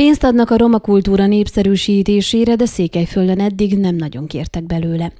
Pénzt adnak a roma kultúra népszerűsítésére, de Székelyföldön eddig nem nagyon kértek belőle.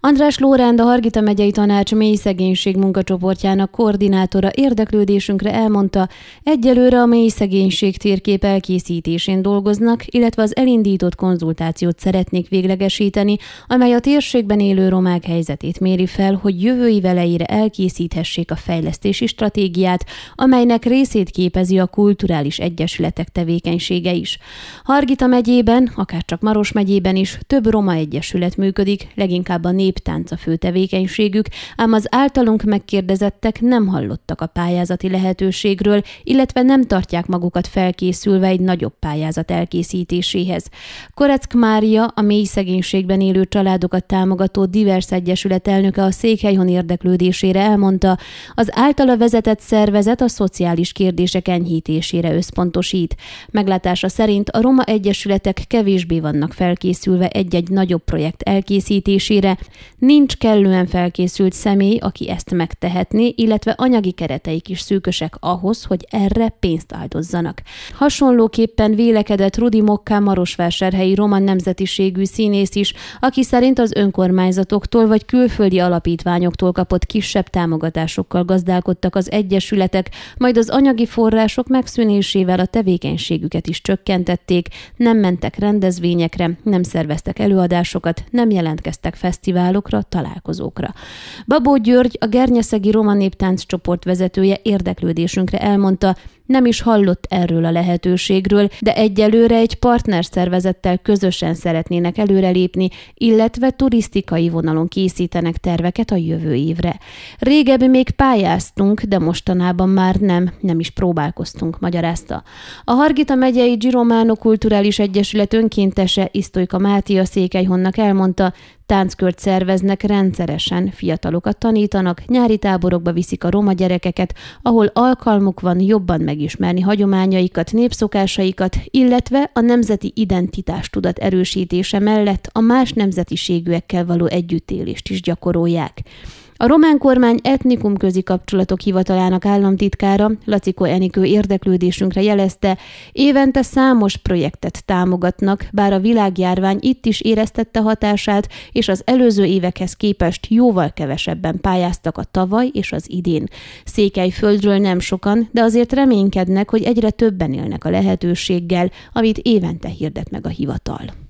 András Lóránd, a Hargita megyei tanács mély szegénység munkacsoportjának koordinátora érdeklődésünkre elmondta, egyelőre a mély szegénység térkép elkészítésén dolgoznak, illetve az elindított konzultációt szeretnék véglegesíteni, amely a térségben élő romák helyzetét méri fel, hogy jövői veleire elkészíthessék a fejlesztési stratégiát, amelynek részét képezi a kulturális egyesületek tevékenysége is. Hargita megyében, akárcsak Maros megyében is több roma egyesület működik, leginkább a néptánc a fő tevékenységük, ám az általunk megkérdezettek nem hallottak a pályázati lehetőségről, illetve nem tartják magukat felkészülve egy nagyobb pályázat elkészítéséhez. Koreck Mária, a mély szegénységben élő családokat támogató divers egyesület elnöke a Székhelyhon érdeklődésére elmondta, az általa vezetett szervezet a szociális kérdések enyhítésére összpontosít. Meglátása szerint a roma egyesületek kevésbé vannak felkészülve egy-egy nagyobb projekt elkészítésére, ellenére nincs kellően felkészült személy, aki ezt megtehetné, illetve anyagi kereteik is szűkösek ahhoz, hogy erre pénzt áldozzanak. Hasonlóképpen vélekedett Rudi Mokká Marosvásárhelyi roman nemzetiségű színész is, aki szerint az önkormányzatoktól vagy külföldi alapítványoktól kapott kisebb támogatásokkal gazdálkodtak az egyesületek, majd az anyagi források megszűnésével a tevékenységüket is csökkentették, nem mentek rendezvényekre, nem szerveztek előadásokat, nem jelentkeztek fel fesztiválokra, találkozókra. Babó György, a Gernyeszegi Roma Néptánc csoport vezetője érdeklődésünkre elmondta, nem is hallott erről a lehetőségről, de egyelőre egy partnerszervezettel közösen szeretnének előrelépni, illetve turisztikai vonalon készítenek terveket a jövő évre. Régebbi még pályáztunk, de mostanában már nem, nem is próbálkoztunk, magyarázta. A Hargita megyei Giromano Kulturális Egyesület önkéntese Isztolyka Mátia Székelyhonnak elmondta, tánckört szerveznek rendszeresen, fiatalokat tanítanak, nyári táborokba viszik a roma gyerekeket, ahol alkalmuk van jobban megismerni hagyományaikat, népszokásaikat, illetve a nemzeti identitás tudat erősítése mellett a más nemzetiségűekkel való együttélést is gyakorolják. A román kormány etnikum közi kapcsolatok hivatalának államtitkára Laciko Enikő érdeklődésünkre jelezte, évente számos projektet támogatnak, bár a világjárvány itt is éreztette hatását, és az előző évekhez képest jóval kevesebben pályáztak a tavaly és az idén. Székelyföldről nem sokan, de azért reménykednek, hogy egyre többen élnek a lehetőséggel, amit évente hirdet meg a hivatal.